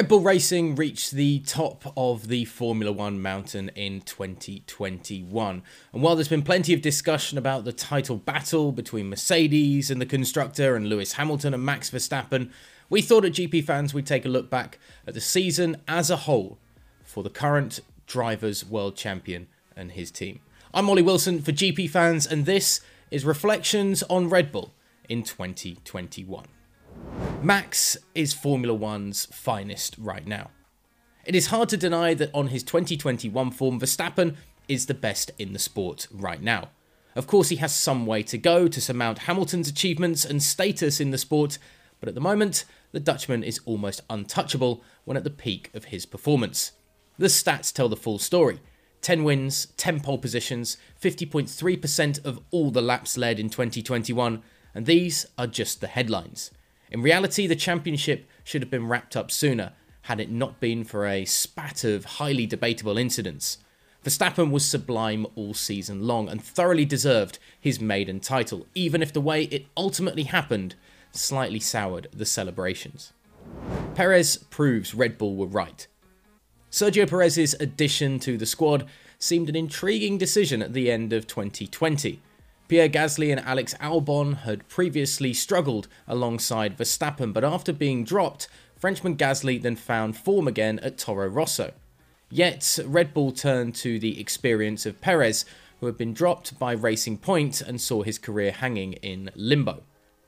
Red Bull Racing reached the top of the Formula One mountain in 2021. And while there's been plenty of discussion about the title battle between Mercedes and the constructor and Lewis Hamilton and Max Verstappen, we thought at GP fans we'd take a look back at the season as a whole for the current Drivers' World Champion and his team. I'm Ollie Wilson for GP fans, and this is Reflections on Red Bull in 2021. Max is Formula One's finest right now. It is hard to deny that on his 2021 form, Verstappen is the best in the sport right now. Of course, he has some way to go to surmount Hamilton's achievements and status in the sport, but at the moment, the Dutchman is almost untouchable when at the peak of his performance. The stats tell the full story 10 wins, 10 pole positions, 50.3% of all the laps led in 2021, and these are just the headlines. In reality, the championship should have been wrapped up sooner had it not been for a spat of highly debatable incidents. Verstappen was sublime all season long and thoroughly deserved his maiden title, even if the way it ultimately happened slightly soured the celebrations. Perez proves Red Bull were right. Sergio Perez's addition to the squad seemed an intriguing decision at the end of 2020. Pierre Gasly and Alex Albon had previously struggled alongside Verstappen, but after being dropped, Frenchman Gasly then found form again at Toro Rosso. Yet, Red Bull turned to the experience of Perez, who had been dropped by Racing Point and saw his career hanging in limbo.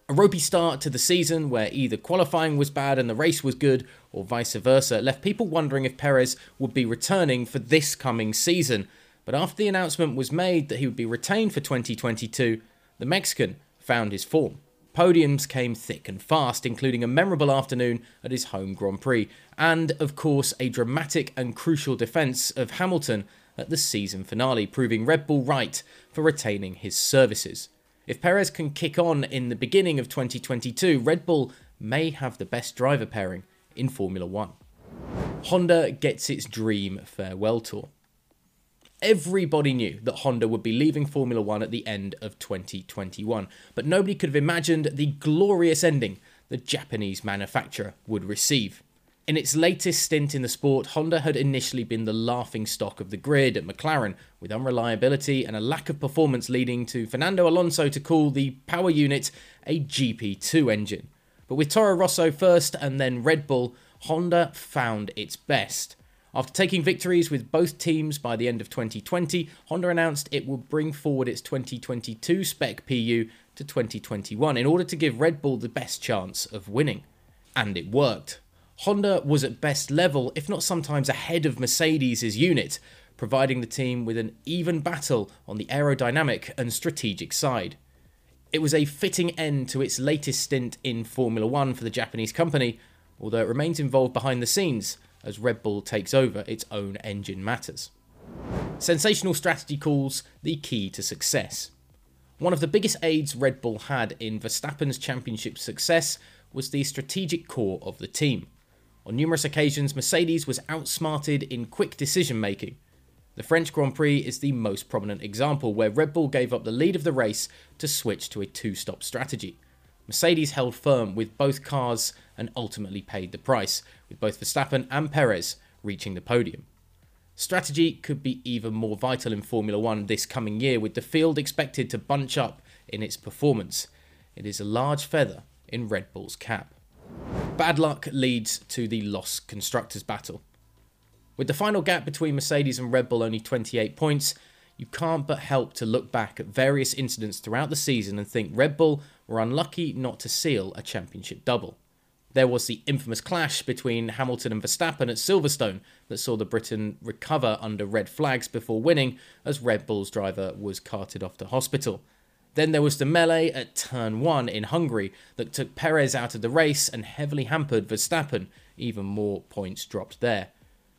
A ropey start to the season where either qualifying was bad and the race was good, or vice versa, left people wondering if Perez would be returning for this coming season, but after the announcement was made that he would be retained for 2022, the Mexican found his form. Podiums came thick and fast, including a memorable afternoon at his home Grand Prix, and of course a dramatic and crucial defence of Hamilton at the season finale, proving Red Bull right for retaining his services. If Perez can kick on in the beginning of 2022, Red Bull may have the best driver pairing in Formula One. Honda gets its dream farewell tour everybody knew that Honda would be leaving Formula One at the end of 2021, but nobody could have imagined the glorious ending the Japanese manufacturer would receive. In its latest stint in the sport, Honda had initially been the laughing stock of the grid at McLaren, with unreliability and a lack of performance leading to Fernando Alonso to call the power unit a GP2 engine. But with Toro Rosso first and then Red Bull, Honda found its best. After taking victories with both teams by the end of 2020, Honda announced it would bring forward its 2022 spec PU to 2021 in order to give Red Bull the best chance of winning. And it worked. Honda was at best level, if not sometimes ahead of Mercedes' unit, providing the team with an even battle on the aerodynamic and strategic side. It was a fitting end to its latest stint in Formula One for the Japanese company, although it remains involved behind the scenes as Red Bull takes over its own engine matters. Sensational strategy calls the key to success. One of the biggest aids Red Bull had in Verstappen's championship success was the strategic core of the team. On numerous occasions, Mercedes was outsmarted in quick decision making. The French Grand Prix is the most prominent example where Red Bull gave up the lead of the race to switch to a two stop strategy. Mercedes held firm with both cars and ultimately paid the price, with both Verstappen and Perez reaching the podium. Strategy could be even more vital in Formula One this coming year, with the field expected to bunch up in its performance. It is a large feather in Red Bull's cap. Bad luck leads to the lost constructors battle. With the final gap between Mercedes and Red Bull only 28 points, you can't but help to look back at various incidents throughout the season and think Red Bull were unlucky not to seal a championship double. There was the infamous clash between Hamilton and Verstappen at Silverstone that saw the Briton recover under red flags before winning as Red Bull's driver was carted off to hospital. Then there was the melee at turn 1 in Hungary that took Perez out of the race and heavily hampered Verstappen, even more points dropped there.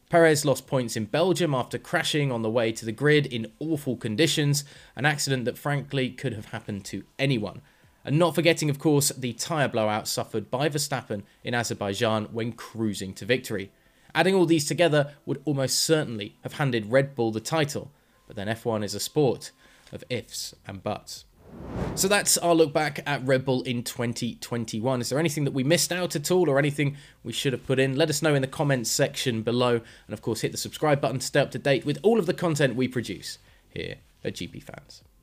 Perez lost points in Belgium after crashing on the way to the grid in awful conditions, an accident that frankly could have happened to anyone. And not forgetting, of course, the tyre blowout suffered by Verstappen in Azerbaijan when cruising to victory. Adding all these together would almost certainly have handed Red Bull the title, but then F1 is a sport of ifs and buts. So that's our look back at Red Bull in 2021. Is there anything that we missed out at all or anything we should have put in? Let us know in the comments section below. And of course, hit the subscribe button to stay up to date with all of the content we produce here at GP Fans.